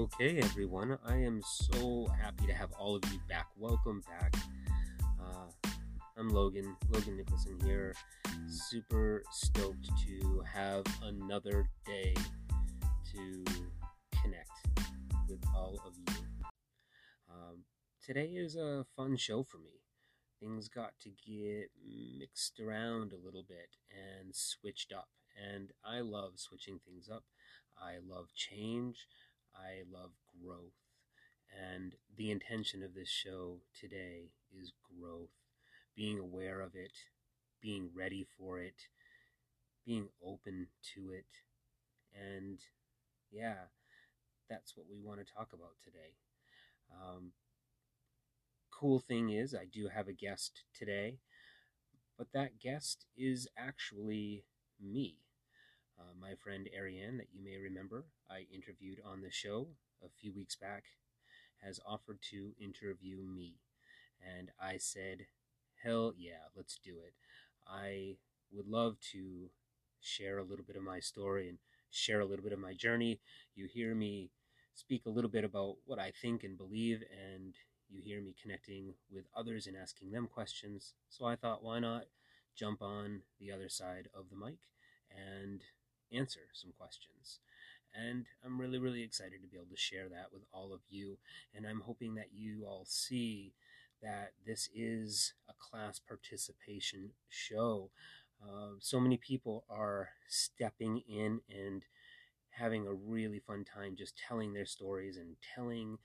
Okay, everyone, I am so happy to have all of you back. Welcome back. Uh, I'm Logan, Logan Nicholson here. Super stoked to have another day to connect with all of you. Um, today is a fun show for me. Things got to get mixed around a little bit and switched up, and I love switching things up. I love change. I love growth. And the intention of this show today is growth, being aware of it, being ready for it, being open to it. And yeah, that's what we want to talk about today. Um, cool thing is, I do have a guest today, but that guest is actually me. Uh, my friend Ariane, that you may remember, I interviewed on the show a few weeks back, has offered to interview me. And I said, hell yeah, let's do it. I would love to share a little bit of my story and share a little bit of my journey. You hear me speak a little bit about what I think and believe, and you hear me connecting with others and asking them questions. So I thought, why not jump on the other side of the mic and answer some questions. And I'm really, really excited to be able to share that with all of you. And I'm hoping that you all see that this is a class participation show. Uh, so many people are stepping in and having a really fun time just telling their stories and telling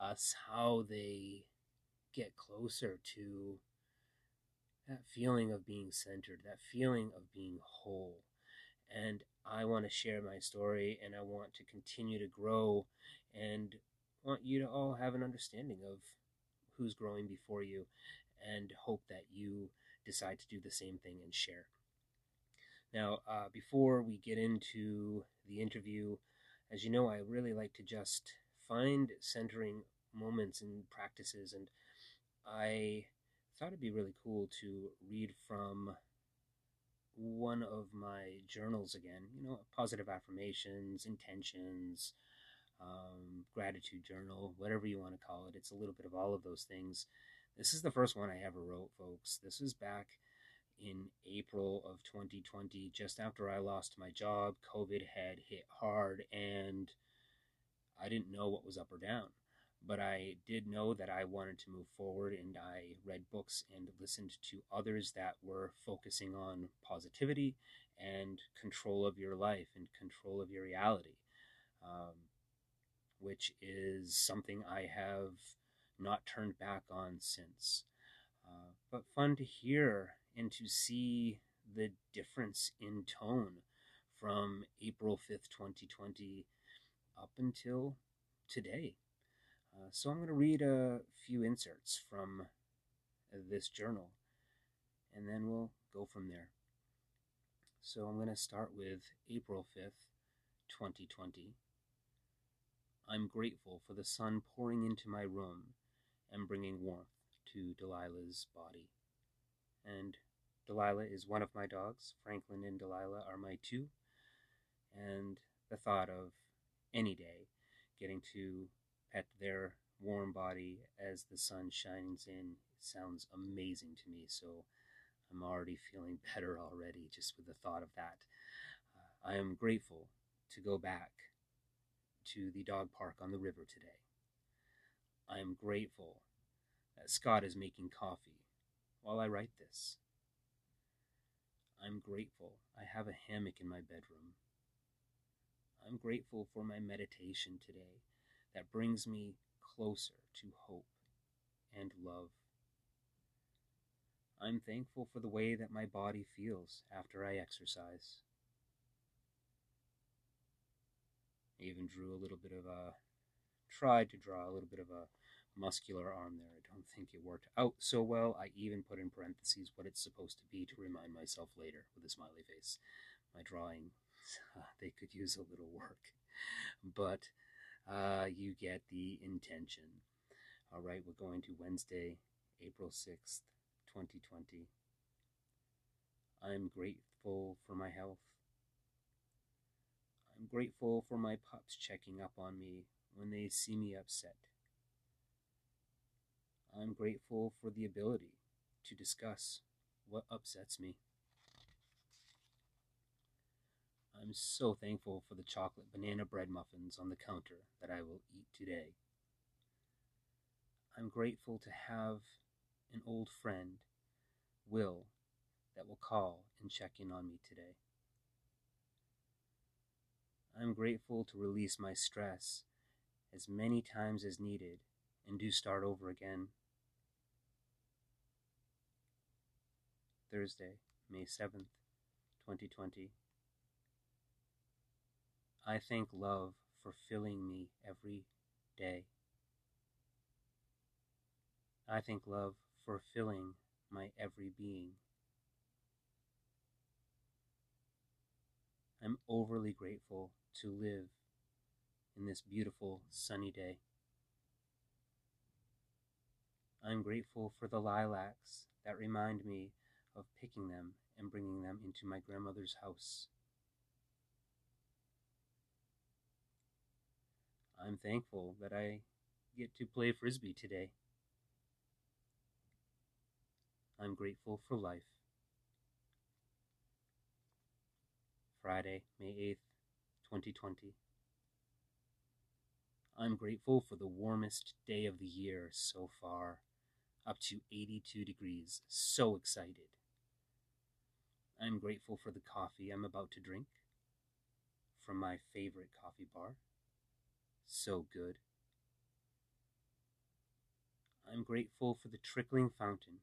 us how they get closer to that feeling of being centered, that feeling of being whole. And I want to share my story and I want to continue to grow and want you to all have an understanding of who's growing before you and hope that you decide to do the same thing and share. Now, uh, before we get into the interview, as you know, I really like to just find centering moments and practices, and I thought it'd be really cool to read from one of my journals again, you know, positive affirmations, intentions, um, gratitude journal, whatever you want to call it. It's a little bit of all of those things. This is the first one I ever wrote, folks. This was back in April of 2020, just after I lost my job. COVID had hit hard, and I didn't know what was up or down but I did know that I wanted to move forward and I read books and listened to others that were focusing on positivity and control of your life and control of your reality, um, which is something I have not turned back on since. Uh, but fun to hear and to see the difference in tone from April 5th, 2020 up until today. Uh, so I'm going to read a few inserts from this journal and then we'll go from there. So I'm going to start with April 5th, 2020. I'm grateful for the sun pouring into my room and bringing warmth to Delilah's body. And Delilah is one of my dogs. Franklin and Delilah are my two. And the thought of any day getting to pet their warm body as the sun shines in sounds amazing to me. So I'm already feeling better already just with the thought of that. Uh, I am grateful to go back to the dog park on the river today. I am grateful that Scott is making coffee while I write this. I'm grateful I have a hammock in my bedroom. I'm grateful for my meditation today that brings me closer to hope and love. I'm thankful for the way that my body feels after I exercise. I even drew a little bit of a, tried to draw a little bit of a muscular arm there. I don't think it worked out so well. I even put in parentheses what it's supposed to be to remind myself later with a smiley face. My drawing, they could use a little work. But uh, you get the intention. All right, we're going to Wednesday, April 6th, 2020. I'm grateful for my health. I'm grateful for my pups checking up on me when they see me upset. I'm grateful for the ability to discuss what upsets me. I'm so thankful for the chocolate banana bread muffins on the counter that I will eat today. I'm grateful to have an old friend, Will, that will call and check in on me today. I'm grateful to release my stress as many times as needed and do start over again. Thursday, May 7th, 2020. I thank love for filling me every day. I thank love for filling my every being. I'm overly grateful to live in this beautiful sunny day. I'm grateful for the lilacs that remind me of picking them and bringing them into my grandmother's house. I'm thankful that I get to play frisbee today. I'm grateful for life. Friday, May 8th, 2020. I'm grateful for the warmest day of the year so far, up to 82 degrees. So excited. I'm grateful for the coffee I'm about to drink from my favorite coffee bar. So good. I'm grateful for the trickling fountain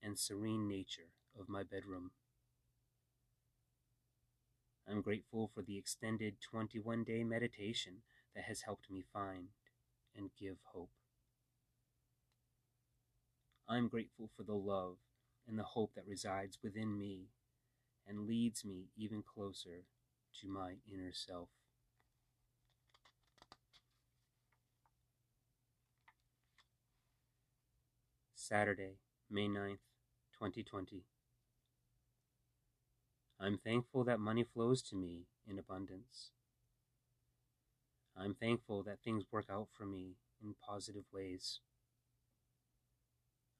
and serene nature of my bedroom. I'm grateful for the extended 21 day meditation that has helped me find and give hope. I'm grateful for the love and the hope that resides within me and leads me even closer to my inner self. Saturday, May 9th, 2020. I'm thankful that money flows to me in abundance. I'm thankful that things work out for me in positive ways.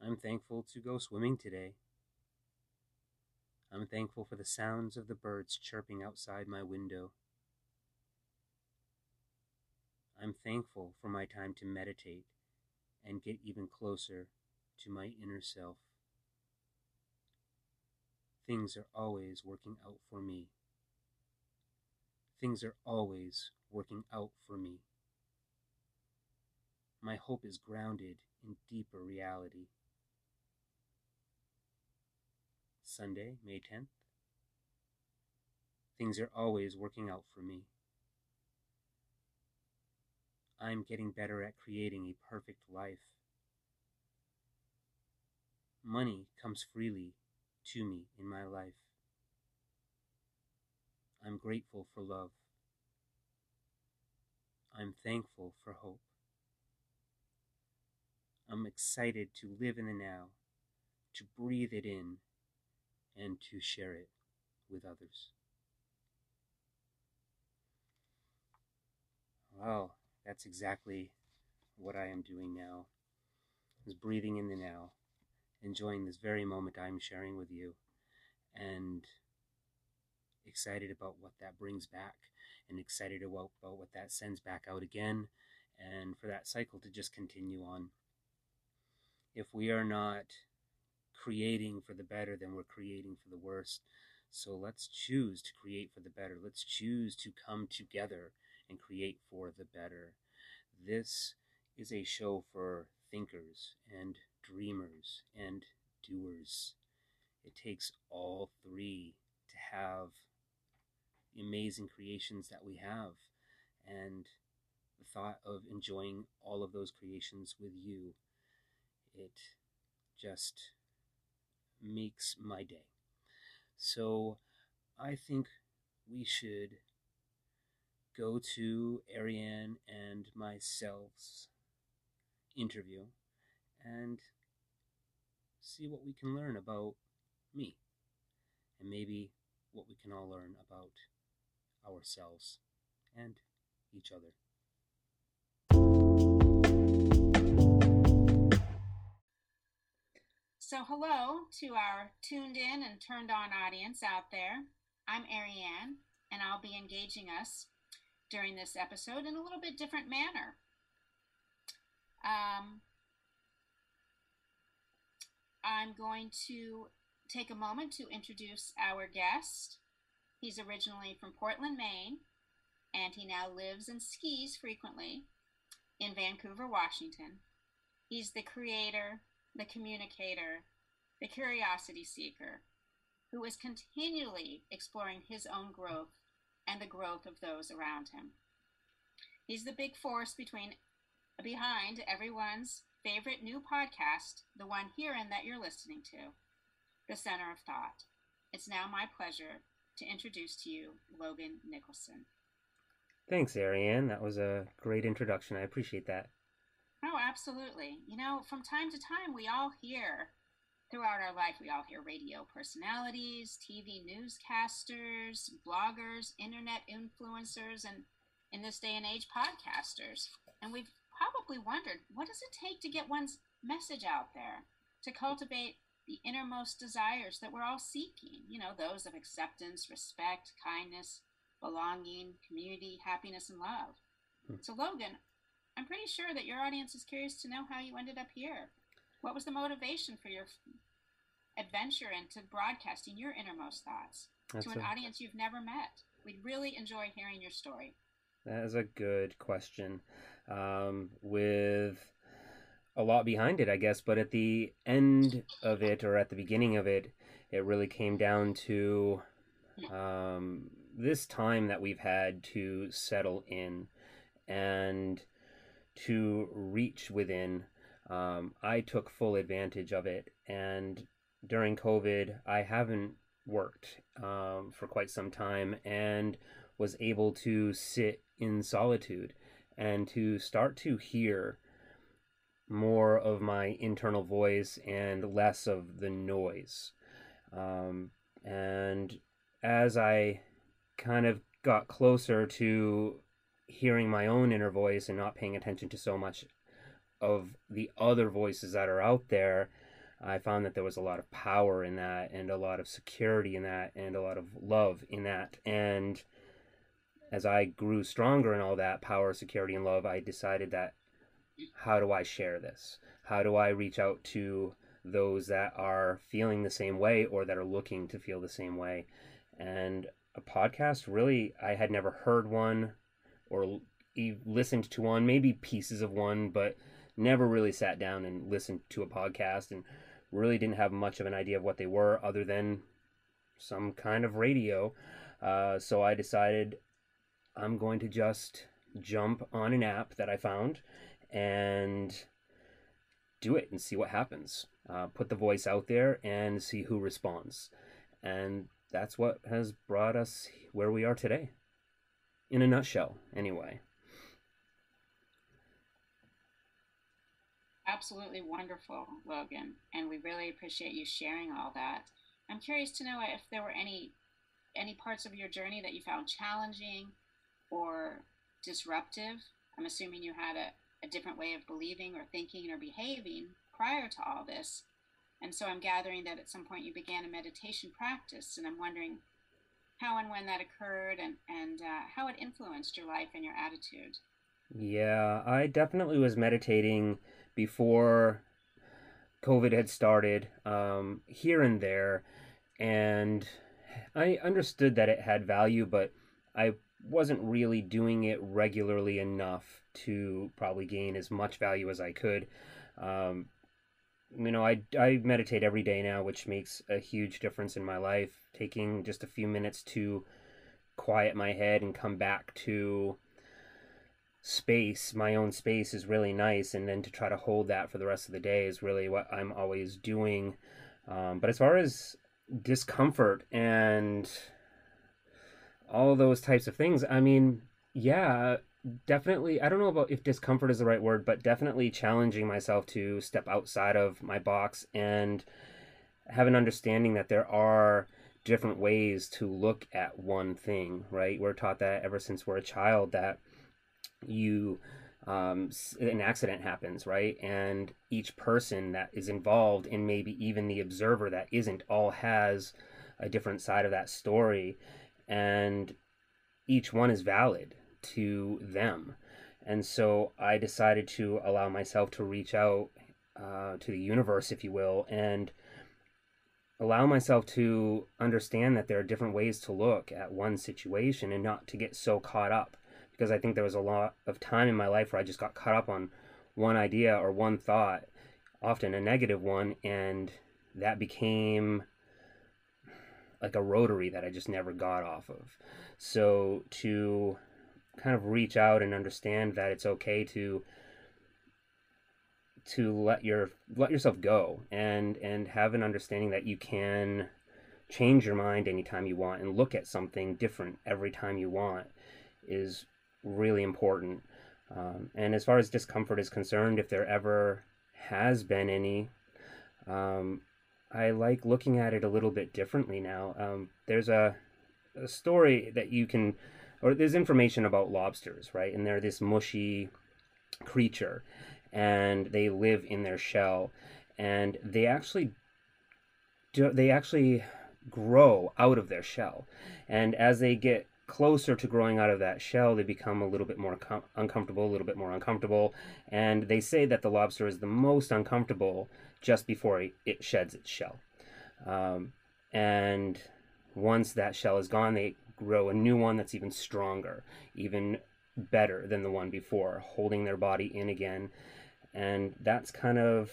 I'm thankful to go swimming today. I'm thankful for the sounds of the birds chirping outside my window. I'm thankful for my time to meditate and get even closer to my inner self. Things are always working out for me. Things are always working out for me. My hope is grounded in deeper reality. Sunday, May 10th. Things are always working out for me. I'm getting better at creating a perfect life. Money comes freely to me in my life. I'm grateful for love. I'm thankful for hope. I'm excited to live in the now, to breathe it in, and to share it with others. Well, that's exactly what I am doing now, is breathing in the now enjoying this very moment I'm sharing with you and excited about what that brings back and excited about, what that sends back out again and for that cycle to just continue on. If we are not creating for the better, then we're creating for the worst. So let's choose to create for the better. Let's choose to come together and create for the better. This is a show for thinkers and dreamers and doers. It takes all three to have the amazing creations that we have. And the thought of enjoying all of those creations with you, it just makes my day. So I think we should go to Ariane and myself's interview and see what we can learn about me and maybe what we can all learn about ourselves and each other. So, hello to our tuned in and turned on audience out there. I'm Ariane, and I'll be engaging us during this episode in a little bit different manner. Um, I'm going to take a moment to introduce our guest. He's originally from Portland, Maine, and he now lives and skis frequently in Vancouver, Washington. He's the creator, the communicator, the curiosity seeker, who is continually exploring his own growth and the growth of those around him. He's the big force between behind everyone's favorite new podcast, the one herein that you're listening to, The Center of Thought. It's now my pleasure to introduce to you Logan Nicholson. Thanks, Ariane. That was a great introduction. I appreciate that. Oh, absolutely. You know, from time to time, we all hear throughout our life, we all hear radio personalities, TV newscasters, bloggers, internet influencers, and in this day and age, podcasters. And we've probably wondered what does it take to get one's message out there, to cultivate the innermost desires that we're all seeking, you know, those of acceptance, respect, kindness, belonging, community, happiness, and love. Hmm. So, Logan, I'm pretty sure that your audience is curious to know how you ended up here. What was the motivation for your adventure into broadcasting your innermost thoughts That's to an a... audience you've never met? We'd really enjoy hearing your story. That is a good question. Um, with a lot behind it, I guess, but at the end of it or at the beginning of it, it really came down to um, this time that we've had to settle in and to reach within. Um, I took full advantage of it, and during COVID, I haven't worked um, for quite some time and was able to sit in solitude and to start to hear more of my internal voice and less of the noise. Um, and as I kind of got closer to hearing my own inner voice and not paying attention to so much of the other voices that are out there, I found that there was a lot of power in that and a lot of security in that and a lot of love in that. And as I grew stronger in all that power, security, and love, I decided that how do I share this? How do I reach out to those that are feeling the same way or that are looking to feel the same way? And a podcast, really, I had never heard one or listened to one, maybe pieces of one, but never really sat down and listened to a podcast and really didn't have much of an idea of what they were other than some kind of radio. Uh, so I decided I'm going to just jump on an app that I found and do it and see what happens. Uh, put the voice out there and see who responds. And that's what has brought us where we are today. In a nutshell, anyway. Absolutely wonderful, Logan. And we really appreciate you sharing all that. I'm curious to know if there were any any parts of your journey that you found challenging or disruptive. I'm assuming you had a, a different way of believing or thinking or behaving prior to all this. And so I'm gathering that at some point you began a meditation practice, and I'm wondering how and when that occurred and, and uh, how it influenced your life and your attitude. Yeah, I definitely was meditating before COVID had started, um, here and there, and I understood that it had value, but I wasn't really doing it regularly enough to probably gain as much value as I could. Um, you know, I, I meditate every day now, which makes a huge difference in my life. Taking just a few minutes to quiet my head and come back to space, my own space, is really nice. And then to try to hold that for the rest of the day is really what I'm always doing. Um, but as far as discomfort and all those types of things. I mean, yeah, definitely. I don't know about if discomfort is the right word, but definitely challenging myself to step outside of my box and have an understanding that there are different ways to look at one thing, right? We're taught that ever since we're a child that you um, an accident happens, right? And each person that is involved, and maybe even the observer that isn't, all has a different side of that story. And each one is valid to them. And so I decided to allow myself to reach out uh, to the universe, if you will, and allow myself to understand that there are different ways to look at one situation and not to get so caught up because I think there was a lot of time in my life where I just got caught up on one idea or one thought, often a negative one, and that became like a rotary that I just never got off of. So to kind of reach out and understand that it's okay to to let your let yourself go and and have an understanding that you can change your mind anytime you want and look at something different every time you want is really important. Um, and as far as discomfort is concerned, if there ever has been any, um, I like looking at it a little bit differently now. Um, there's a, a story that you can, or there's information about lobsters, right? And they're this mushy creature, and they live in their shell, and they actually, do, they actually grow out of their shell, and as they get closer to growing out of that shell, they become a little bit more com- uncomfortable, a little bit more uncomfortable. And they say that the lobster is the most uncomfortable just before it sheds its shell. Um, and once that shell is gone, they grow a new one that's even stronger, even better than the one before, holding their body in again. And that's kind of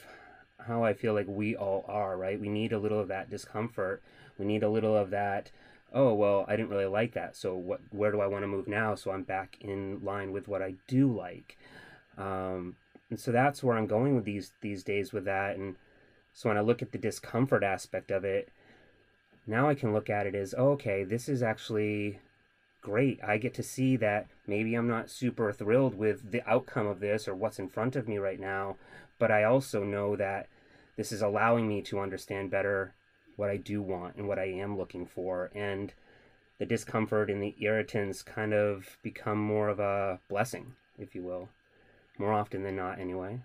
how I feel like we all are, right? We need a little of that discomfort. We need a little of that oh well i didn't really like that so what where do i want to move now? So i'm back in line with what i do like. Um, and so that's where i'm going with these these days with that and so when i look at the discomfort aspect of it now i can look at it as oh, okay this is actually great. I get to see that maybe i'm not super thrilled with the outcome of this or what's in front of me right now but i also know that this is allowing me to understand better what I do want and what I am looking for. And the discomfort and the irritants kind of become more of a blessing, if you will, more often than not, anyway.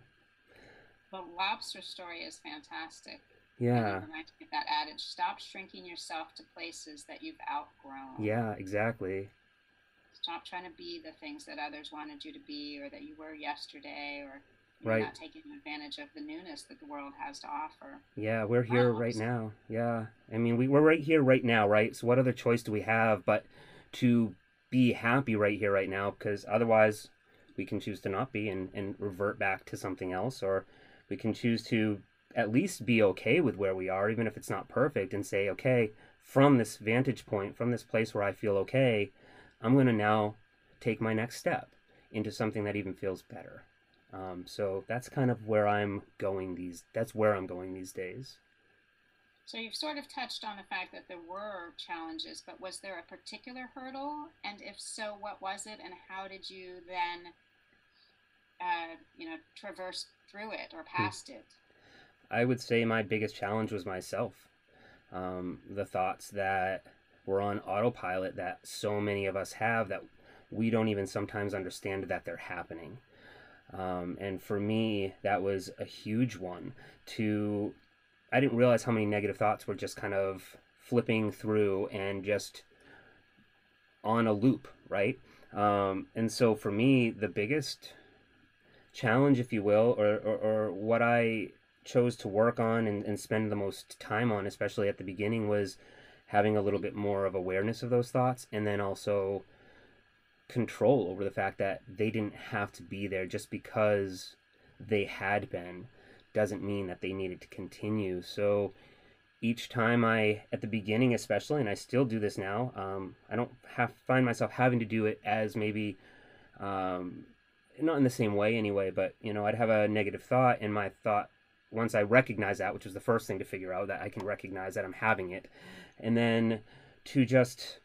The lobster story is fantastic. Yeah. reminds me of that adage stop shrinking yourself to places that you've outgrown. Yeah, exactly. Stop trying to be the things that others wanted you to be or that you were yesterday or right. not taking advantage of the newness that the world has to offer. Yeah, we're here right now. Yeah, I mean, we, we're right here right now, right? So, what other choice do we have but to be happy right here, right now? Because otherwise, we can choose to not be and, and revert back to something else, or we can choose to at least be okay with where we are, even if it's not perfect, and say, okay, from this vantage point, from this place where I feel okay, I'm going to now take my next step into something that even feels better. Um, so that's kind of where I'm going these. That's where I'm going these days. So you've sort of touched on the fact that there were challenges, but was there a particular hurdle? And if so, what was it, and how did you then, uh, you know, traverse through it or hmm. past hmm. it? I would say my biggest challenge was myself. Um, the thoughts that were on autopilot that so many of us have that we don't even sometimes understand that they're happening. Um, and for me, that was a huge one. To, I didn't realize how many negative thoughts were just kind of flipping through and just on a loop, right? Um, and so for me, the biggest challenge, if you will, or, or, or what I chose to work on and, and spend the most time on, especially at the beginning, was having a little bit more of awareness of those thoughts and then also control over the fact that they didn't have to be there just because they had been doesn't mean that they needed to continue. So each time I, at the beginning especially, and I still do this now, um, I don't have find myself having to do it as maybe, um, not in the same way anyway, but you know, I'd have a negative thought, and my thought once I recognize that, which was the first thing to figure out that I can recognize that I'm having it, and then to just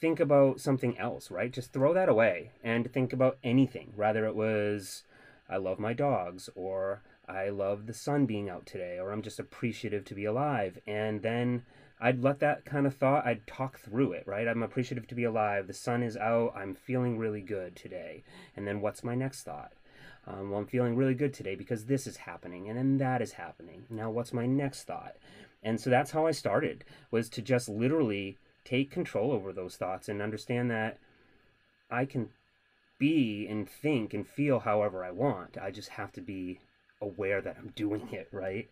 think about something else, right? Just throw that away and think about anything. Rather, it was, I love my dogs, or I love the sun being out today, or I'm just appreciative to be alive. And then I'd let that kind of thought, I'd talk through it, right? I'm appreciative to be alive. The sun is out. I'm feeling really good today. And then what's my next thought? Um, well, I'm feeling really good today because this is happening and then that is happening. Now, what's my next thought? And so that's how I started was to just literally take control over those thoughts and understand that I can be and think and feel however I want. I just have to be aware that I'm doing it, right?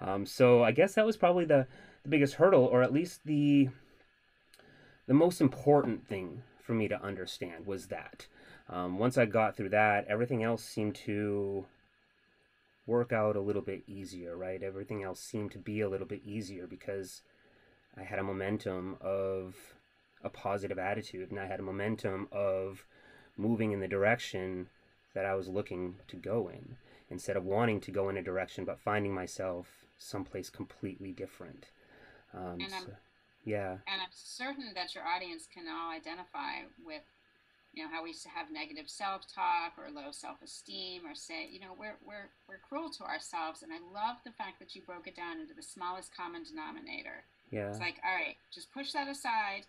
Um, so I guess that was probably the, the biggest hurdle, or at least the the most important thing for me to understand was that. Um, once I got through that, everything else seemed to work out a little bit easier, right? Everything else seemed to be a little bit easier because I had a momentum of a positive attitude and I had a momentum of moving in the direction that I was looking to go in instead of wanting to go in a direction but finding myself someplace completely different. Um, so, yeah. And I'm certain that your audience can all identify with, you know, how we have negative self-talk or low self-esteem, or say, you know, we're we're we're cruel to ourselves. And I love the fact that you broke it down into the smallest common denominator. Yeah. It's like, all right, just push that aside,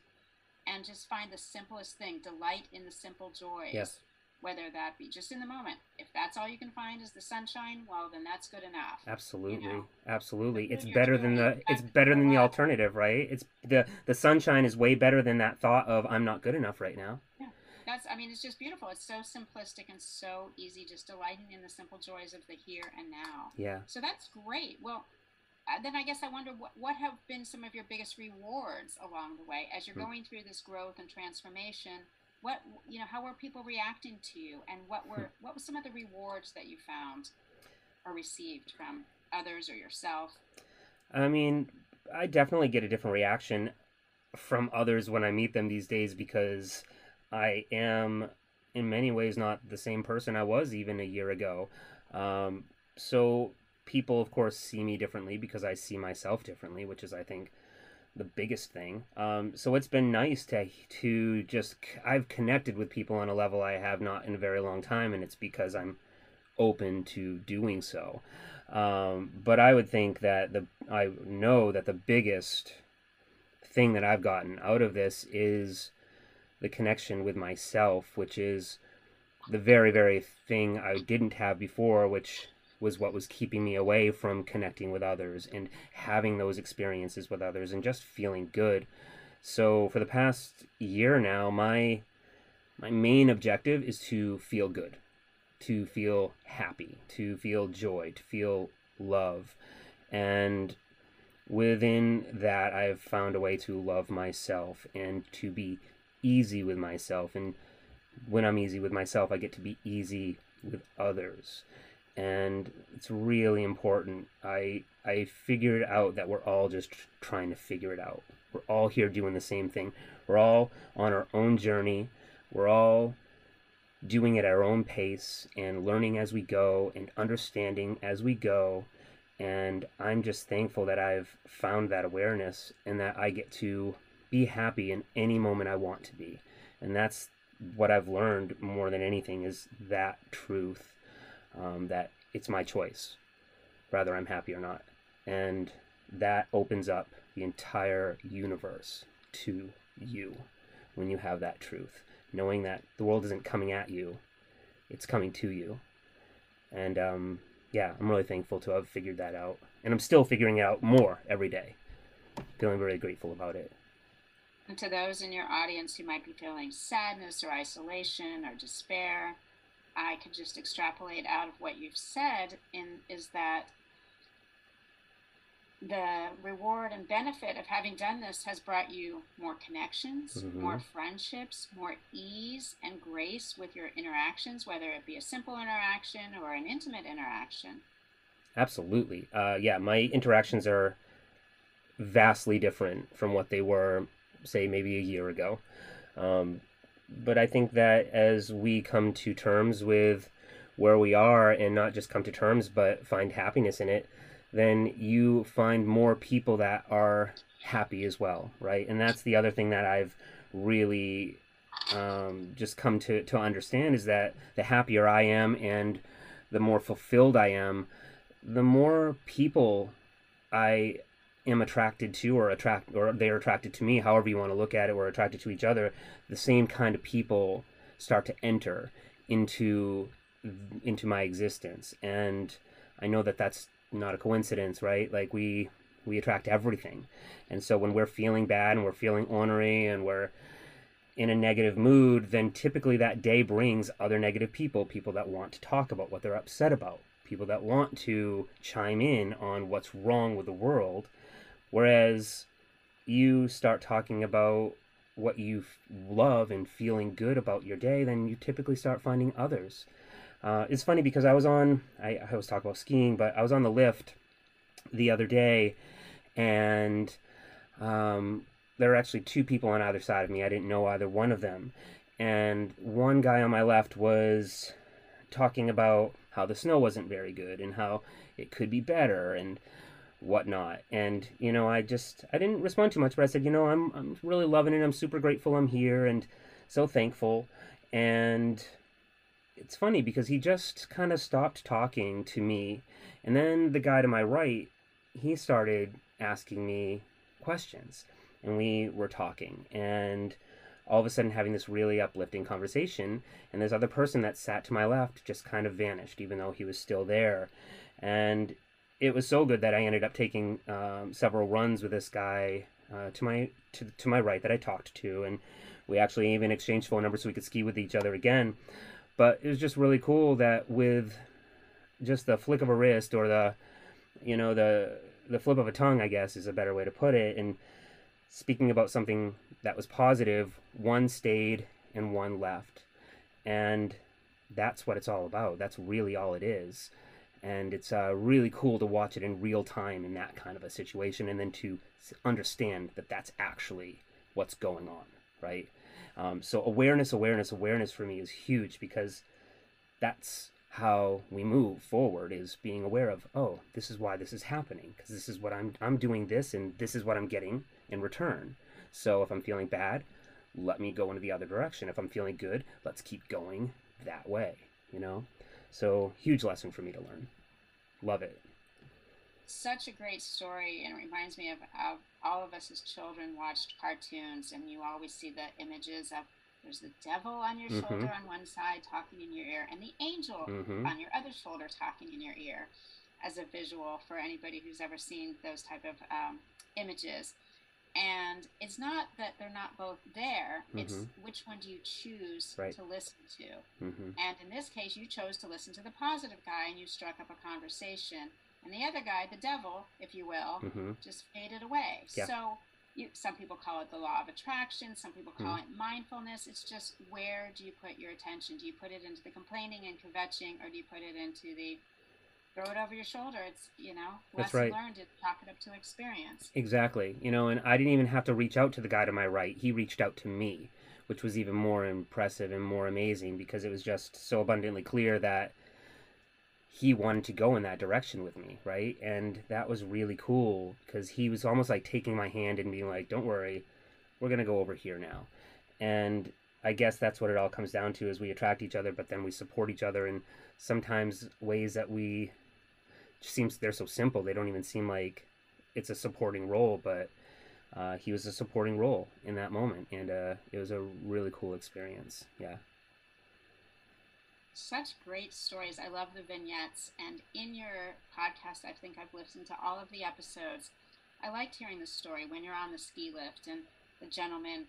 and just find the simplest thing. Delight in the simple joys. Yes whether that be just in the moment. If that's all you can find is the sunshine, well, then that's good enough. Absolutely, you know? absolutely. It's better than the it's better than the alternative, right? It's the the sunshine is way better than that thought of I'm not good enough right now. That's. I mean, it's just beautiful. It's so simplistic and so easy. Just delighting in the simple joys of the here and now. Yeah. So that's great. Well. Uh, then I guess I wonder what, what have been some of your biggest rewards along the way as you're hmm. going through this growth and transformation what you know how were people reacting to you and what were what were some of the rewards that you found or received from others or yourself i mean i definitely get a different reaction from others when i meet them these days because i am in many ways not the same person i was even a year ago um, so people of course see me differently because i see myself differently which is i think the biggest thing. Um, so it's been nice to to just I've connected with people on a level I have not in a very long time, and it's because I'm open to doing so. Um, but I would think that the I know that the biggest thing that I've gotten out of this is the connection with myself, which is the very very thing I didn't have before, which was what was keeping me away from connecting with others and having those experiences with others and just feeling good. So for the past year now, my my main objective is to feel good, to feel happy, to feel joy, to feel love. And within that, I've found a way to love myself and to be easy with myself. And when I'm easy with myself, I get to be easy with others and it's really important. I I figured out that we're all just trying to figure it out. We're all here doing the same thing. We're all on our own journey. We're all doing it at our own pace and learning as we go and understanding as we go. And I'm just thankful that I've found that awareness and that I get to be happy in any moment I want to be. And that's what I've learned more than anything is that truth um, that it's my choice, whether I'm happy or not. And that opens up the entire universe to you when you have that truth, knowing that the world isn't coming at you, it's coming to you. And um, yeah, I'm really thankful to have figured that out. And I'm still figuring out more every day. Feeling very grateful about it. And to those in your audience who might be feeling sadness or isolation or despair, I could just extrapolate out of what you've said in is that the reward and benefit of having done this has brought you more connections, mm-hmm. more friendships, more ease and grace with your interactions, whether it be a simple interaction or an intimate interaction. Absolutely. Uh, yeah, my interactions are vastly different from what they were, say, maybe a year ago. Um, but I think that as we come to terms with where we are and not just come to terms but find happiness in it, then you find more people that are happy as well, right? And that's the other thing that I've really um, just come to, to understand is that the happier I am and the more fulfilled I am, the more people I am attracted to or attract or they're attracted to me however you want to look at it we're attracted to each other the same kind of people start to enter into into my existence. And i know that that's not a coincidence right? Like we we attract everything. And so when we're feeling bad and we're feeling ornery and we're in a negative mood then typically that day brings other negative people people that want to talk about what they're upset about people that want to chime in on what's wrong with the world Whereas you start talking about what you love and feeling good about your day, then you typically start finding others. Uh, it's funny because I was on, I, I was talking about skiing, but I was on the lift the other day and um, there were actually two people on either side of me. I didn't know either one of them. And one guy on my left was talking about how the snow wasn't very good and how it could be better. And whatnot. And you know, I just I didn't respond too much, but I said, you know, I'm I'm really loving it. I'm super grateful I'm here and so thankful. And it's funny because he just kind of stopped talking to me, and then the guy to my right, he started asking me questions, and we were talking, and all of a sudden having this really uplifting conversation and this other person that sat to my left just kind of vanished even though he was still there and it was so good that I ended up taking um, several runs with this guy uh, to my to, to my right that I talked to, and we actually even exchanged phone numbers so we could ski with each other again. But it was just really cool that with just the flick of a wrist or the you know the the flip of a tongue, I guess is a better way to put it. And speaking about something that was positive, one stayed and one left, and that's what it's all about. That's really all it is and it's uh, really cool to watch it in real time in that kind of a situation and then to understand that that's actually what's going on right? Um, so awareness awareness awareness for me is huge because that's how we move forward is being aware of oh this is why this is happening because this is what i'm i'm doing this and this is what i'm getting in return. So if i'm feeling bad let me go into the other direction. If i'm feeling good let's keep going that way you know so huge lesson for me to learn. Love it. Such a great story, and it reminds me of, of all of us as children watched cartoons, and you always see the images of there's the devil on your mm-hmm. shoulder on one side talking in your ear, and the angel mm-hmm. on your other shoulder talking in your ear, as a visual for anybody who's ever seen those type of um, images and it's not that they're not both there mm-hmm. it's which one do you choose right. to listen to mm-hmm. and in this case you chose to listen to the positive guy and you struck up a conversation and the other guy the devil if you will mm-hmm. just faded away yeah. so you, some people call it the law of attraction some people call mm-hmm. it mindfulness it's just where do you put your attention do you put it into the complaining and kvetching or do you put it into the throw it over your shoulder. It's you know, that's right. learned. It chalk it up to experience. Exactly. You know, and I didn't even have to reach out to the guy to my right. He reached out to me, which was even more impressive and more amazing because it was just so abundantly clear that he wanted to go in that direction with me, right? And that was really cool because he was almost like taking my hand and being like, "Don't worry, we're gonna go over here now." And I guess that's what it all comes down to: is we attract each other, but then we support each other in sometimes ways that we seems they're so simple they don't even seem like it's a supporting role but uh, he was a supporting role in that moment and uh, it was a really cool experience yeah. Such great stories. I love the vignettes and in your podcast i think i've listened to all of the episodes. I liked hearing the story when you're on the ski lift and the gentleman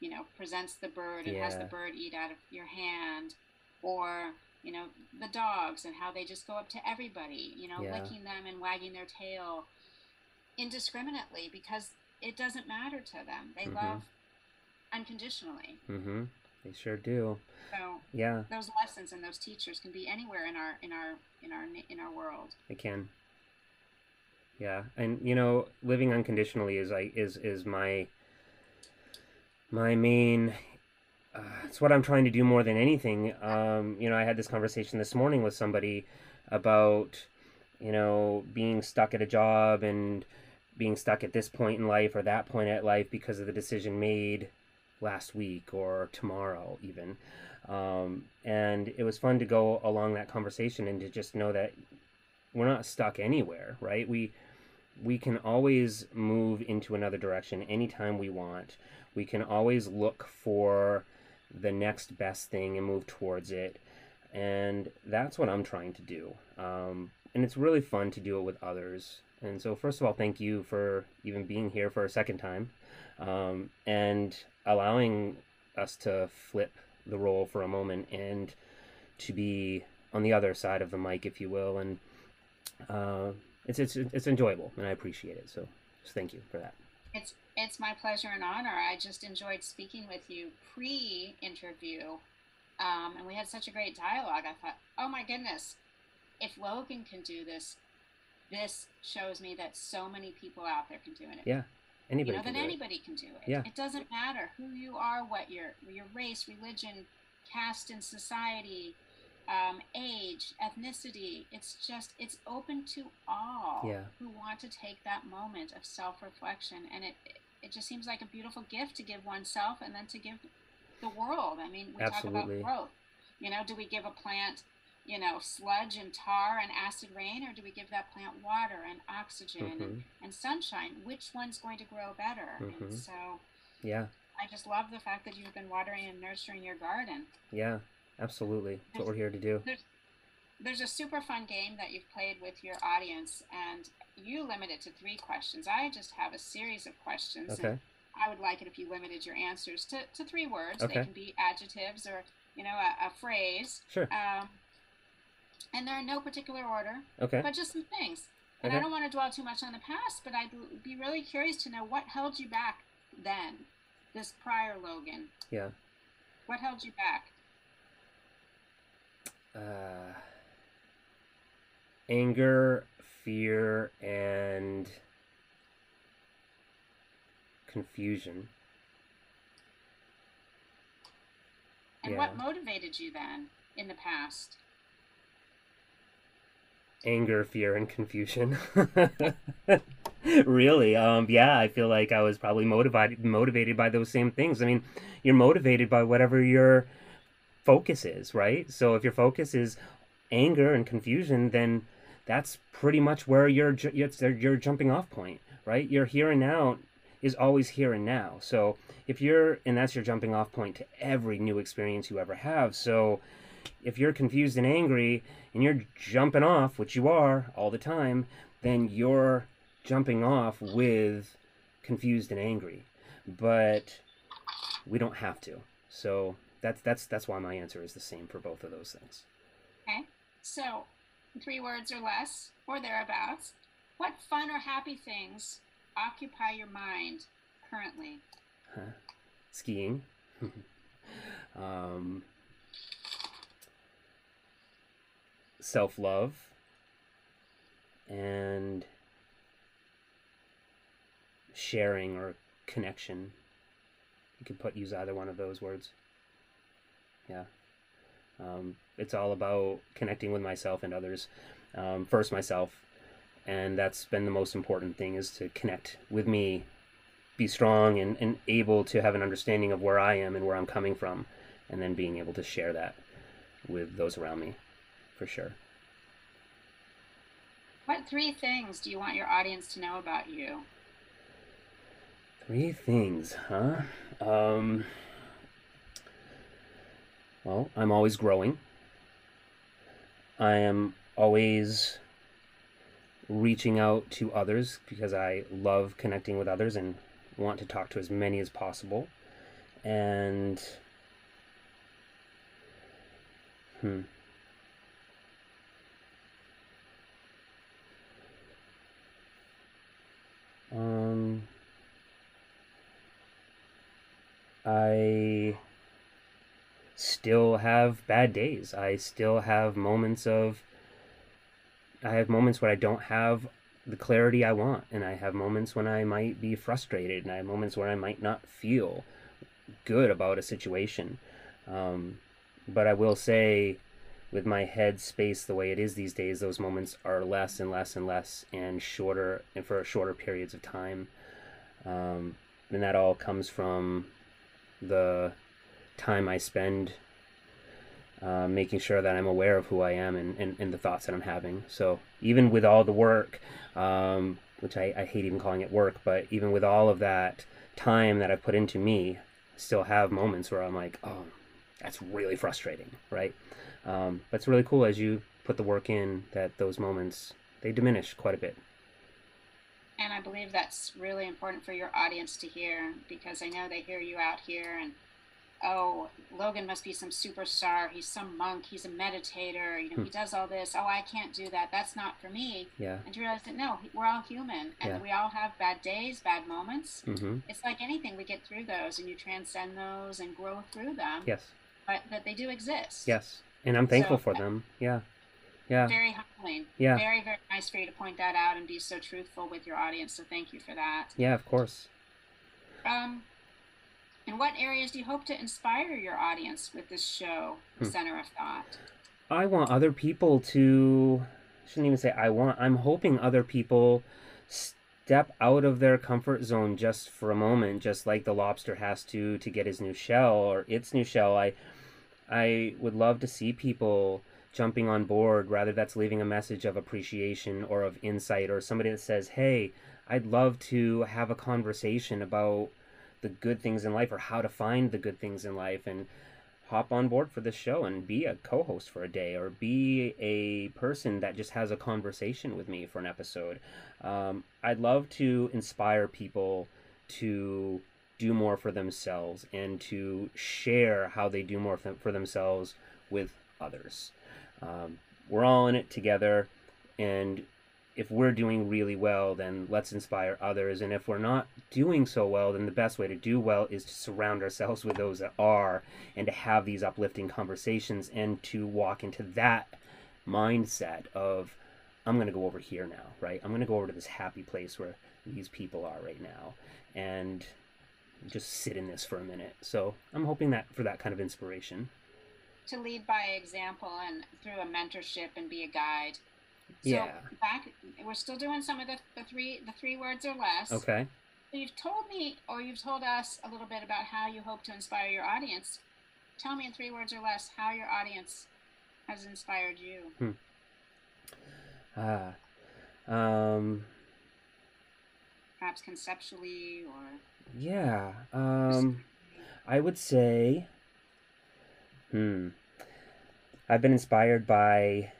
you know presents the bird and yeah. has the bird eat out of your hand or you know, the dogs and how they just go up to everybody, you know, yeah. licking them and wagging their tail indiscriminately because it doesn't matter to them. They mm-hmm. love unconditionally. Mm-hmm. They sure do. So yeah, those lessons and those teachers can be anywhere in our in our in our in our world. They can. Yeah, and you know, living unconditionally is like is is my my main it's what I'm trying to do more than anything. Um, you know, I had this conversation this morning with somebody about, you know, being stuck at a job and being stuck at this point in life or that point at life because of the decision made last week or tomorrow even. Um, and it was fun to go along that conversation and to just know that we're not stuck anywhere, right? We we can always move into another direction anytime we want. We can always look for the next best thing and move towards it. And that's what I'm trying to do. Um, and it's really fun to do it with others. And so, first of all, thank you for even being here for a second time um, and allowing us to flip the role for a moment and to be on the other side of the mic, if you will. And uh, it's, it's, it's enjoyable and I appreciate it. So, thank you for that. It's, it's my pleasure and honor. I just enjoyed speaking with you pre interview. Um, and we had such a great dialogue. I thought, oh my goodness, if Logan can do this, this shows me that so many people out there can do it. Yeah. Anybody you know, can that do it. can do it. Yeah. It doesn't matter who you are, what your your race, religion, caste in society, um, age, ethnicity. It's just it's open to all Yeah. who want to take that moment of self reflection, and it it just seems like a beautiful gift to give oneself and then to give the world. I mean, we Absolutely. talk about growth. You know, do we give a plant? You know, sludge and tar and acid rain, or do we give that plant water and oxygen and, Mhm. and sunshine? Which one's going to grow better? Mhm. And so, Yeah. I just love the fact that you've been watering and nurturing your garden. Yeah. Absolutely. That's what we're here to do. There's a super fun game that you've played with your audience, and you limit it to three questions. I just have a series of questions. Okay. And I would like it if you limited your answers to, to three words. Okay. They can be adjectives or, you know, a, a phrase. Sure. Um, and they're in no particular order, Okay. but just some things. And Okay. I don't want to dwell too much on the past, but I'd be really curious to know what held you back then, this prior Logan. Yeah. What held you back? uh, anger, fear, and confusion. And Yeah. what motivated you then in the past? Anger, fear, and confusion. really? Um, yeah, I feel like I was probably motivated motivated by those same things. I mean, you're motivated by whatever your focus is, right? So if your focus is anger and confusion, then that's pretty much where you're it's your jumping off point, right? Your here and now is always here and now. So if you're and that's your jumping off point to every new experience you ever have. So if you're confused and angry and you're jumping off, which you are all the time, then you're jumping off with confused and angry. But we don't have to. So that's that's that's why my answer is the same for both of those things. Okay. So, three words or less, or thereabouts. What fun or happy things occupy your mind currently? Huh. Skiing. um, Self love. And sharing or connection. You could put use either one of those words. Yeah. Um, it's all about connecting with myself and others. Um, first myself, and that's been the most important thing is to connect with me be strong and, and able to have an understanding of where I am and where I'm coming from, and then being able to share that with those around me, for sure. What three things do you want your audience to know about you? Three things, huh? Um, well, I'm always growing. I am always reaching out to others because I love connecting with others and want to talk to as many as possible. And hmm. Um I still have bad days. I still have moments of I have moments where I don't have the clarity I want, and I have moments when I might be frustrated, and I have moments where I might not feel good about a situation. Um, but I will say, with my head space the way it is these days, those moments are less and less and less and shorter, and for shorter periods of time. Um, and that all comes from the time I spend uh, making sure that I'm aware of who I am and, and, and the thoughts that I'm having. So even with all the work, um, which I, I hate even calling it work, but even with all of that time that I've put into me, still have moments where I'm like, oh, that's really frustrating, right? Um, but it's really cool as you put the work in that those moments they diminish quite a bit. And I believe that's really important for your audience to hear because I know they hear you out here and oh, Logan must be some superstar. He's some monk. He's a meditator. You know, hmm. he does all this. Oh, I can't do that. That's not for me. Yeah. And to realize that no, we're all human, and yeah. we all have bad days, bad moments. Mm-hmm. It's like anything. We get through those, and you transcend those and grow through them. Yes. But that they do exist. Yes, and I'm thankful so, for them. Yeah. Yeah. Very humbling. Yeah. Very, very nice for you to point that out and be so truthful with your audience. So thank you for that. Yeah, of course. Um, in what areas do you hope to inspire your audience with this show, hmm. Center of Thought? I want other people to, I shouldn't even say I want, I'm hoping other people step out of their comfort zone just for a moment, just like the lobster has to to get his new shell or its new shell. I, I would love to see people jumping on board, rather that's leaving a message of appreciation or of insight or somebody that says, hey, I'd love to have a conversation about the good things in life or how to find the good things in life and hop on board for this show and be a co-host for a day or be a person that just has a conversation with me for an episode. Um, i'd love to inspire people to do more for themselves and to share how they do more for themselves with others. Um, we're all in it together and if we're doing really well, then let's inspire others. And if we're not doing so well, then the best way to do well is to surround ourselves with those that are and to have these uplifting conversations and to walk into that mindset of, I'm going to go over here now, right? I'm going to go over to this happy place where these people are right now and just sit in this for a minute. So I'm hoping that for that kind of inspiration. To lead by example and through a mentorship and be a guide so yeah. back, we're still doing some of the, the three the three words or less. Okay. So you've told me, or you've told us a little bit about how you hope to inspire your audience. Tell me in three words or less how your audience has inspired you. Hmm. Ah. Um. Perhaps conceptually or. Yeah. Um. I would say. Hmm. I've been inspired by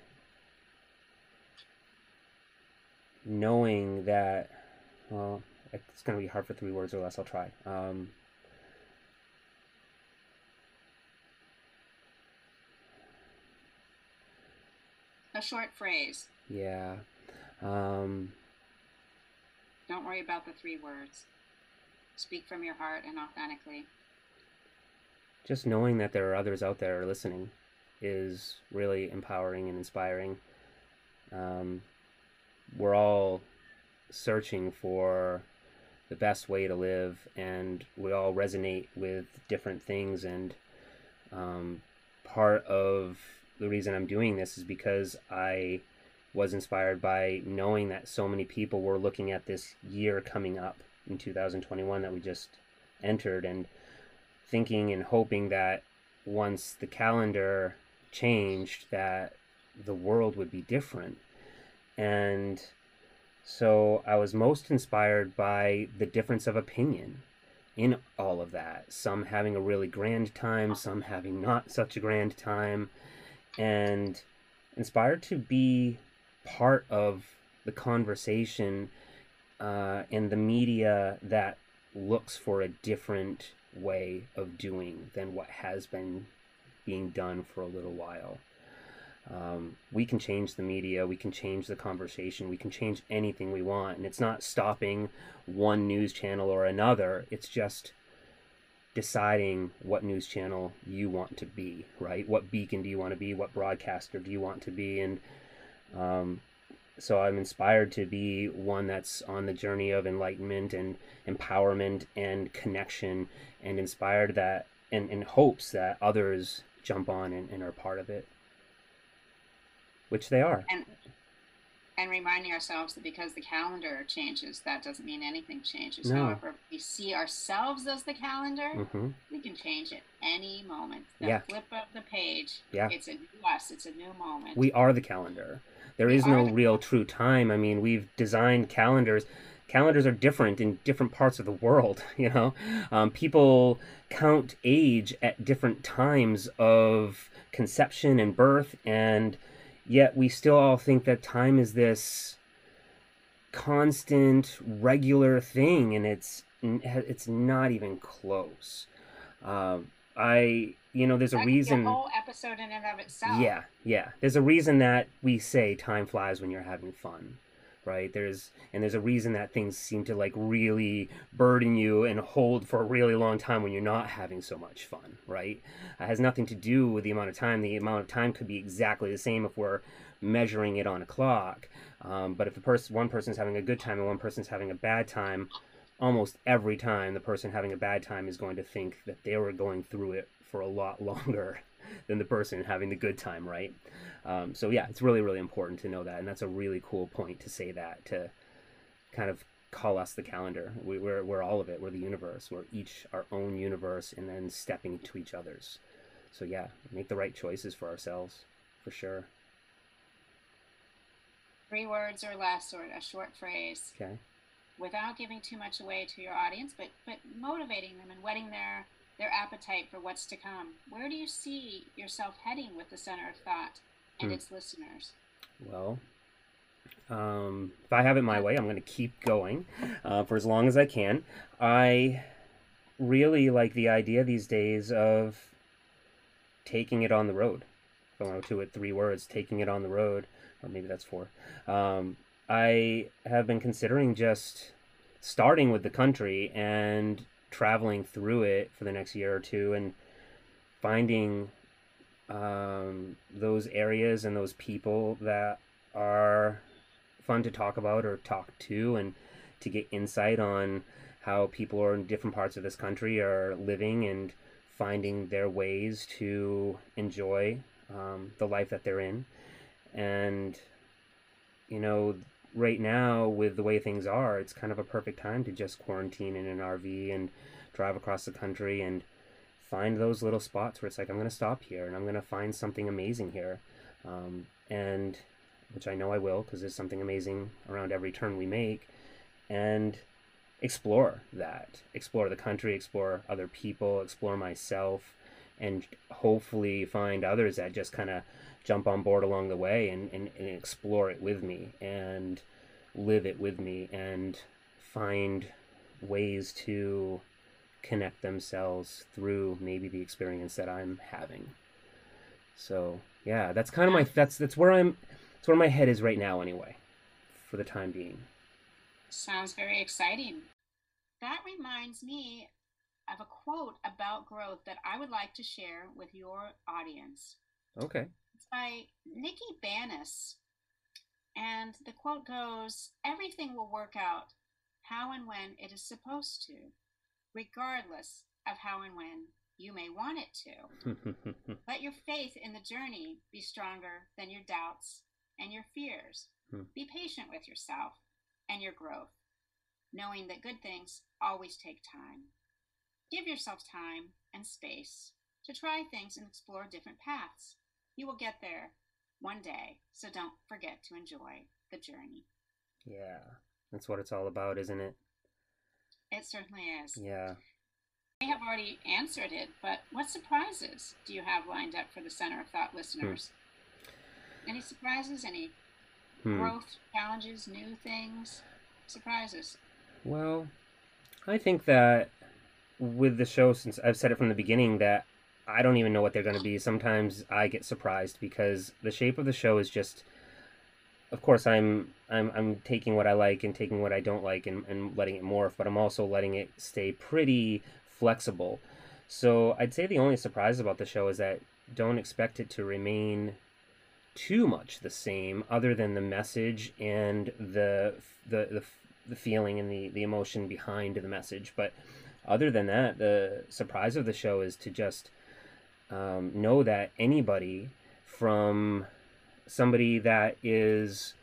knowing that, well, it's going to be hard for three words or less. I'll try. Um, a short phrase. Yeah. Um, Don't worry about the three words. Speak from your heart and authentically. Just knowing that there are others out there listening is really empowering and inspiring. Um, we're all searching for the best way to live and we all resonate with different things. And um, part of the reason i'm doing this is because i was inspired by knowing that so many people were looking at this year coming up in 2021 that we just entered and thinking and hoping that once the calendar changed that the world would be different and so I was most inspired by the difference of opinion in all of that. Some having a really grand time, some having not such a grand time, and inspired to be part of the conversation uh, and the media that looks for a different way of doing than what has been being done for a little while. Um, we can change the media, we can change the conversation, we can change anything we want. And it's not stopping one news channel or another, it's just deciding what news channel you want to be, right? What beacon do you want to be? What broadcaster do you want to be? And um, so I'm inspired to be one that's on the journey of enlightenment and empowerment and connection and inspired that and, and hopes that others jump on and, and are part of it which they are. And, and reminding ourselves that because the calendar changes, that doesn't mean anything changes. No. However, if we see ourselves as the calendar, mm-hmm. we can change it any moment. The yeah. flip of the page, yeah. it's a new us, it's a new moment. We are the calendar. there is no real true time. I mean, we've designed calendars. Calendars are different in different parts of the world. You know, um, people count age at different times of conception and birth, and yet we still all think that time is this constant, regular thing, and it's it's not even close. Um, I you know, there's a reason. A whole episode in and of itself. Yeah, yeah. There's a reason that we say time flies when you're having fun, right? There's and there's a reason that things seem to like really burden you and hold for a really long time when you're not having so much fun, right? It has nothing to do with the amount of time. The amount of time could be exactly the same if we're measuring it on a clock. Um, but if the person, one person's having a good time and one person's having a bad time, almost every time the person having a bad time is going to think that they were going through it for a lot longer than the person having the good time, right? Um, so yeah, it's really really important to know that, and that's a really cool point to say that to kind of call us the calendar. We, we're we're all of it. We're the universe. We're each our own universe, and then stepping to each other's. So yeah, make the right choices for ourselves, for sure. Three words or less, or a short phrase. Okay. Without giving too much away to your audience, but but motivating them and whetting their their appetite for what's to come. Where do you see yourself heading with the Center of Thought and hmm. its listeners? Well, um, if I have it my way, I'm going to keep going uh, for as long as I can. I really like the idea these days of taking it on the road. If I want to it three words, taking it on the road, or maybe that's four. Um, I have been considering just starting with the country and traveling through it for the next year or two and finding um, those areas and those people that are fun to talk about or talk to and to get insight on how people are in different parts of this country are living and finding their ways to enjoy um, the life that they're in. And, you know, right now with the way things are, it's kind of a perfect time to just quarantine in an RV and drive across the country and find those little spots where it's like I'm going to stop here and I'm going to find something amazing here, um, and which I know I will because there's something amazing around every turn we make, and explore that, explore the country, explore other people, explore myself, and hopefully find others that just kind of jump on board along the way and, and, and explore it with me and live it with me and find ways to connect themselves through maybe the experience that I'm having. So yeah, that's kind of my that's that's where I'm that's where my head is right now anyway, for the time being. Sounds very exciting. That reminds me of a quote about growth that I would like to share with your audience. Okay. It's by Nikki Banas. And the quote goes Everything will work out how and when it is supposed to, regardless of how and when you may want it to. Let your faith in the journey be stronger than your doubts and your fears. Hmm. Be patient with yourself and your growth, knowing that good things always take time. Give yourself time and space to try things and explore different paths. You will get there one day, so don't forget to enjoy the journey. Yeah, that's what it's all about, isn't it? It certainly is. Yeah. We have already answered it, but what surprises do you have lined up for the Center of Thought listeners? Hmm. Any surprises? Any hmm. growth challenges, new things, surprises? Well, I think that with the show, since I've said it from the beginning, that I don't even know what they're going to be. Sometimes I get surprised because the shape of the show is just of course I'm I'm I'm taking what I like and taking what I don't like and, and letting it morph, but I'm also letting it stay pretty flexible. So I'd say the only surprise about the show is that don't expect it to remain too much the same other than the message and the the the, the feeling and the, the emotion behind the message. But other than that, the surprise of the show is to just um, know that anybody from somebody that is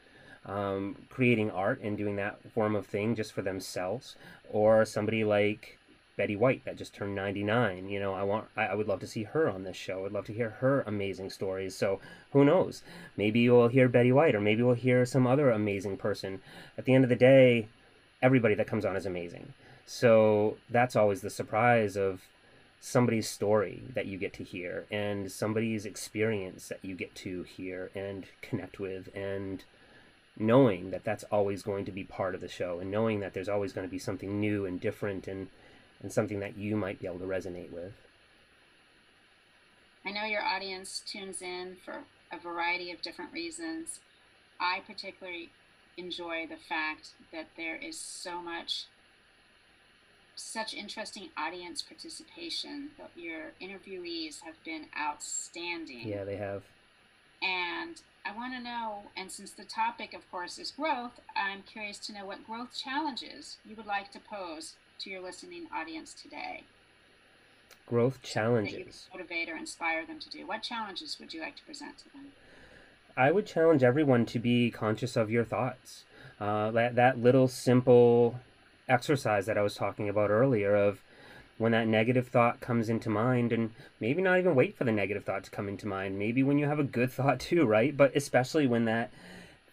um, creating art and doing that form of thing just for themselves, or somebody like Betty White that just turned 99. You know, I want I, I would love to see her on this show. I'd love to hear her amazing stories. So who knows? Maybe you'll hear Betty White, or maybe we'll hear some other amazing person. At the end of the day, everybody that comes on is amazing. So that's always the surprise of somebody's story that you get to hear and somebody's experience that you get to hear and connect with and knowing that that's always going to be part of the show and knowing that there's always going to be something new and different and and something that you might be able to resonate with. I know your audience tunes in for a variety of different reasons. I particularly enjoy the fact that there is so much such interesting audience participation. Your interviewees have been outstanding. Yeah, they have. And I want to know, and since the topic, of course, is growth, I'm curious to know what growth challenges you would like to pose to your listening audience today. Growth challenges. Motivate or inspire them to do. What challenges would you like to present to them? I would challenge everyone to be conscious of your thoughts. Uh, that, that little simple exercise that I was talking about earlier of when that negative thought comes into mind and maybe not even wait for the negative thought to come into mind. Maybe when you have a good thought too right? But especially when that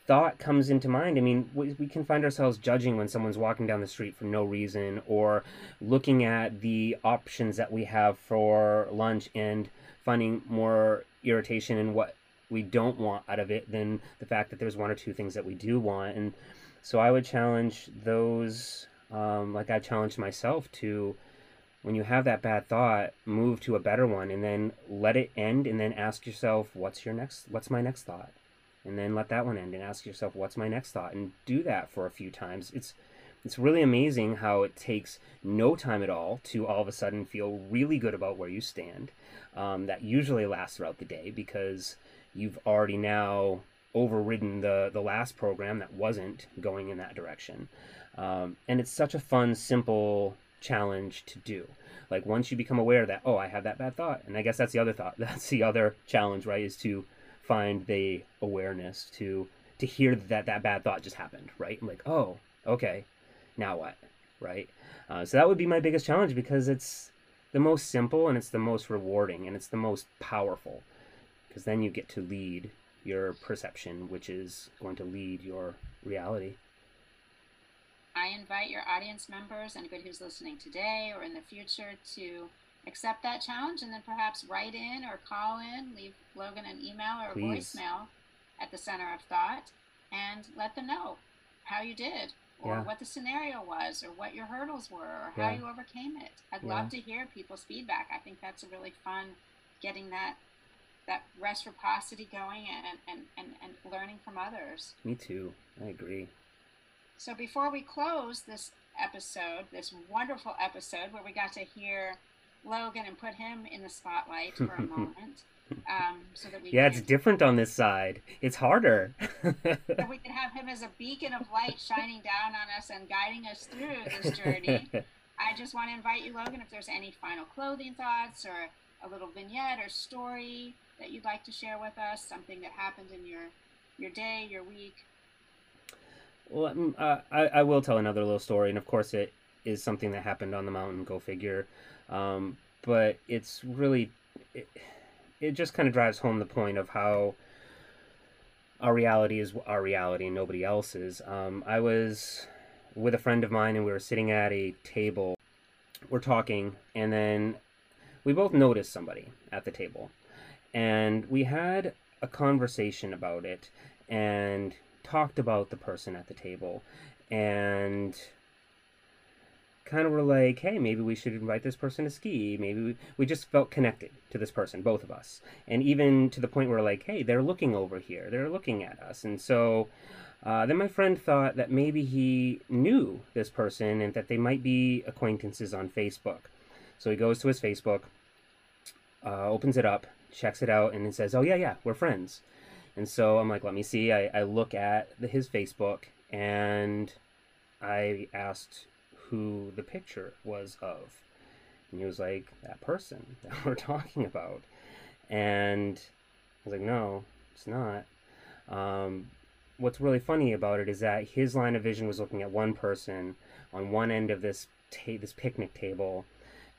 thought comes into mind i mean we, we can find ourselves judging when someone's walking down the street for no reason or looking at the options that we have for lunch and finding more irritation in what we don't want out of it than the fact that there's one or two things that we do want. And so i would challenge those um, like I challenged myself to, when you have that bad thought, move to a better one, and then let it end, and then ask yourself, what's your next? What's my next thought? And then let that one end, and ask yourself, what's my next thought? And do that for a few times. It's it's really amazing how it takes no time at all to all of a sudden feel really good about where you stand. Um, that usually lasts throughout the day because you've already now overridden the the last program that wasn't going in that direction. Um, and it's such a fun, simple challenge to do. Like once you become aware that, oh, I have that bad thought, and I guess that's the other thought. That's the other challenge, right? Is to find the awareness to to hear that that bad thought just happened, right? Like, oh, okay, now what, right? Uh, so that would be my biggest challenge because it's the most simple and it's the most rewarding and it's the most powerful because then you get to lead your perception, which is going to lead your reality. I invite your audience members, anybody who's listening today or in the future, to accept that challenge and then perhaps write in or call in, leave Logan an email or a Please. voicemail at the Center of Thought and let them know how you did or yeah. what the scenario was or what your hurdles were or how yeah. you overcame it. I'd yeah. love to hear people's feedback. I think that's a really fun getting that that reciprocity going and, and, and, and learning from others. Me too. I agree. So before we close this episode, this wonderful episode where we got to hear Logan and put him in the spotlight for a moment. Um, so that we yeah, it's different on this side. It's harder. so we can have him as a beacon of light shining down on us and guiding us through this journey. I just want to invite you, Logan, if there's any final clothing thoughts or a little vignette or story that you'd like to share with us, something that happened in your your day, your week, well, mm, uh, I, I will tell another little story, and of course, it is something that happened on the mountain. Go figure. Um, but it's really, it, it just kind of drives home the point of how our reality is our reality, and nobody else's. Um, I was with a friend of mine, and we were sitting at a table. We're talking, and then we both noticed somebody at the table, and we had a conversation about it, and talked about the person at the table and kind of were like, hey, maybe we should invite this person to ski. Maybe we, we just felt connected to this person, both of us. And even to the point where, like, hey, they're looking over here, they're looking at us. And so uh, then my friend thought that maybe he knew this person and that they might be acquaintances on Facebook. So he goes to his Facebook, uh, opens it up, checks it out, and then says, oh, yeah, yeah, we're friends. And so I'm like, let me see. I, I look at the, his Facebook and I asked who the picture was of. And he was like, that person that we're talking about. And I was like, no, it's not. Um, what's really funny about it is that his line of vision was looking at one person on one end of this ta- this picnic table,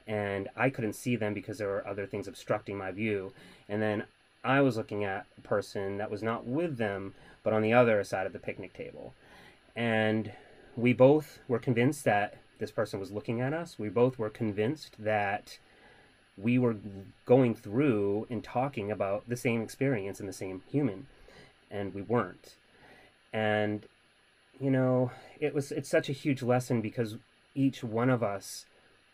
and I couldn't see them because there were other things obstructing my view. And then I was looking at a person that was not with them, but on the other side of the picnic table. And we both were convinced that this person was looking at us. We both were convinced that we were going through and talking about the same experience and the same human, and we weren't. And you know, it was it's such a huge lesson because each one of us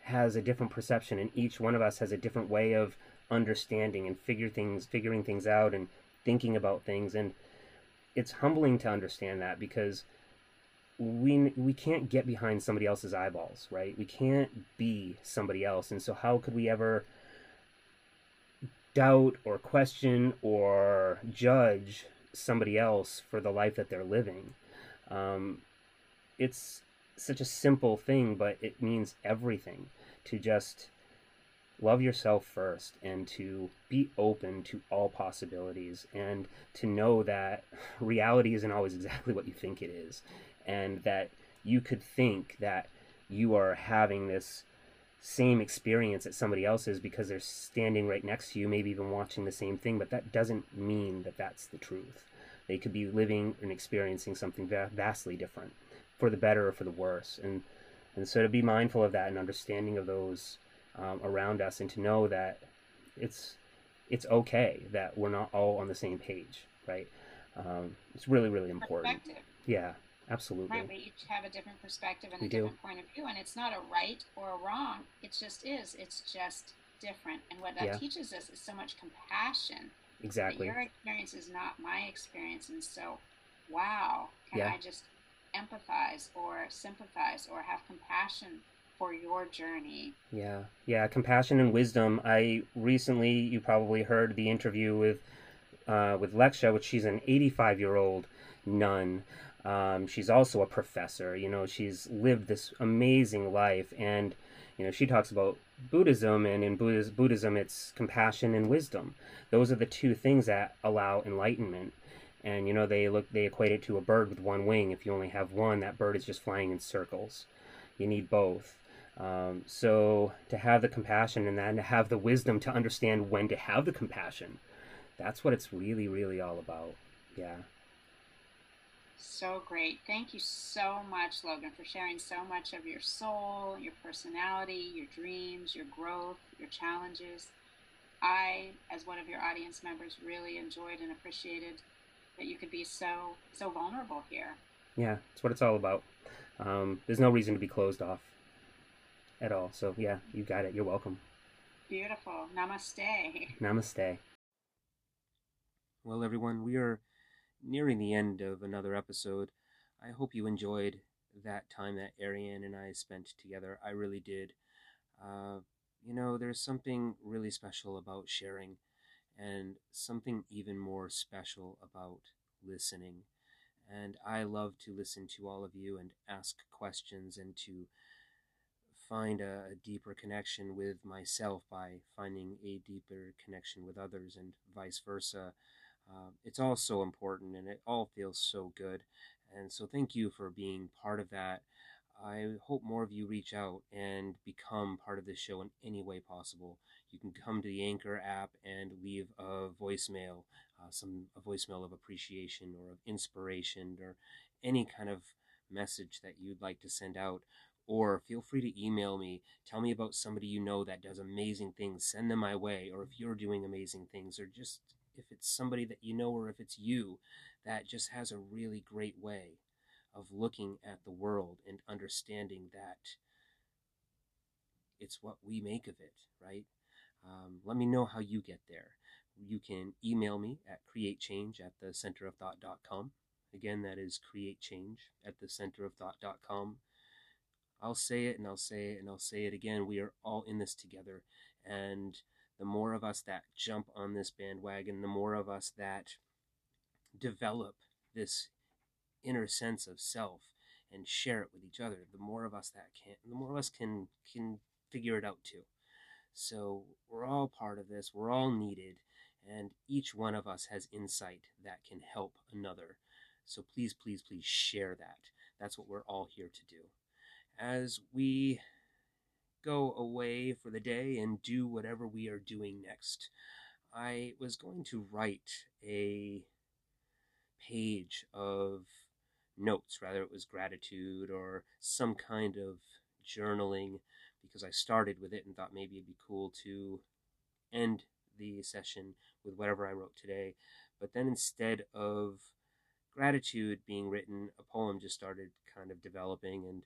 has a different perception and each one of us has a different way of understanding and figure things figuring things out and thinking about things. And it's humbling to understand that because we we can't get behind somebody else's eyeballs right? We can't be somebody else. And so how could we ever doubt or question or judge somebody else for the life that they're living? Um, it's such a simple thing, but it means everything to just love yourself first and to be open to all possibilities and to know that reality isn't always exactly what you think it is and that you could think that you are having this same experience that somebody else is because they're standing right next to you maybe even watching the same thing but that doesn't mean that that's the truth they could be living and experiencing something vastly different for the better or for the worse. And, and so to be mindful of that and understanding of those um, around us and to know that it's, it's okay that we're not all on the same page, right? Um, it's really, really important. Yeah, absolutely. Right, we each have a different perspective and we a different point of view, and it's not a right or a wrong. It just is. It's just different, and what that yeah. teaches us is so much compassion Exactly. Your experience is not my experience, and so, wow, can yeah. I just empathize or sympathize or have compassion for your journey? Yeah, yeah, compassion and wisdom. I recently, you probably heard the interview with uh, with Leksha, which she's an 85 year old nun. Um, she's also a professor. You know, she's lived this amazing life, and you know, she talks about Buddhism, and in Buddhism, it's compassion and wisdom. Those are the two things that allow enlightenment. And you know, they look they equate it to a bird with one wing. If you only have one, that bird is just flying in circles. You need both. Um, so to have the compassion and then to have the wisdom to understand when to have the compassion, that's what it's really, really all about. Yeah. So great. Thank you so much, Logan, for sharing so much of your soul, your personality, your dreams, your growth, your challenges. I, as one of your audience members, really enjoyed and appreciated that you could be so so vulnerable here. Yeah, that's what it's all about. Um, there's no reason to be closed off at all. So yeah, you got it. You're welcome. Beautiful. Namaste. Namaste. Well, everyone, we are nearing the end of another episode. I hope you enjoyed that time that Ariane and I spent together. I really did. Uh, you know, there's something really special about sharing, and something even more special about listening. And I love to listen to all of you and ask questions and to find a, a, deeper connection with myself by finding a deeper connection with others and vice versa. Uh, it's all so important and it all feels so good. And so, thank you for being part of that. I hope more of you reach out and become part of this show in any way possible. You can come to the Anchor app and leave a voicemail, uh, some a voicemail of appreciation or of inspiration or any kind of message that you'd like to send out. Or feel free to email me. Tell me about somebody you know that does amazing things. Send them my way. Or if you're doing amazing things, or just if it's somebody that you know or if it's you that just has a really great way of looking at the world and understanding that it's what we make of it, right? Um, let me know how you get there. You can email me at createchange at the centerofthought.com. Again, that is createchange at the centerofthought.com. I'll say it and I'll say it and I'll say it again. We are all in this together. And the more of us that jump on this bandwagon, the more of us that develop this inner sense of self and share it with each other, the more of us that can, the more of us can can figure it out too. So we're all part of this. We're all needed, and each one of us has insight that can help another. So please, please, please share that. That's what we're all here to do. As we go away for the day and do whatever we are doing next. I was going to write a page of notes, rather it was gratitude or some kind of journaling, because I started with it and thought maybe it'd be cool to end the session with whatever I wrote today. But then instead of gratitude being written, a poem just started kind of developing and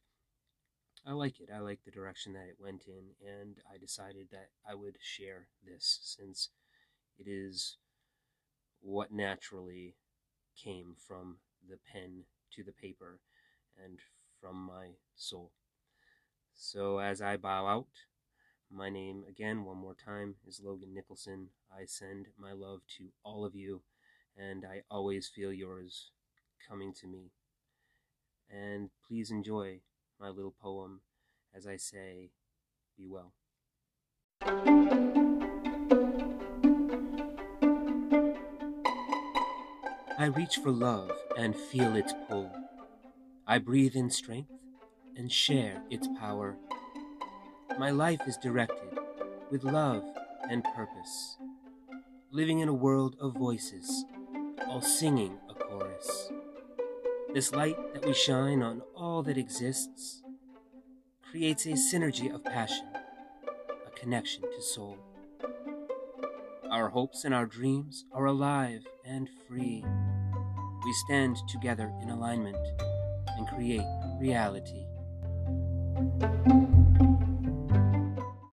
I like it. I like the direction that it went in, and I decided that I would share this since it is what naturally came from the pen to the paper and from my soul. So as I bow out, my name again, one more time, is Logan Nicholson. I send my love to all of you, and I always feel yours coming to me. And please enjoy my little poem as I say, be well. I reach for love and feel its pull. I breathe in strength and share its power. My life is directed with love and purpose, living in a world of voices, all singing a chorus. This light that we shine on all that exists creates a synergy of passion, a connection to soul. Our hopes and our dreams are alive and free. We stand together in alignment and create reality.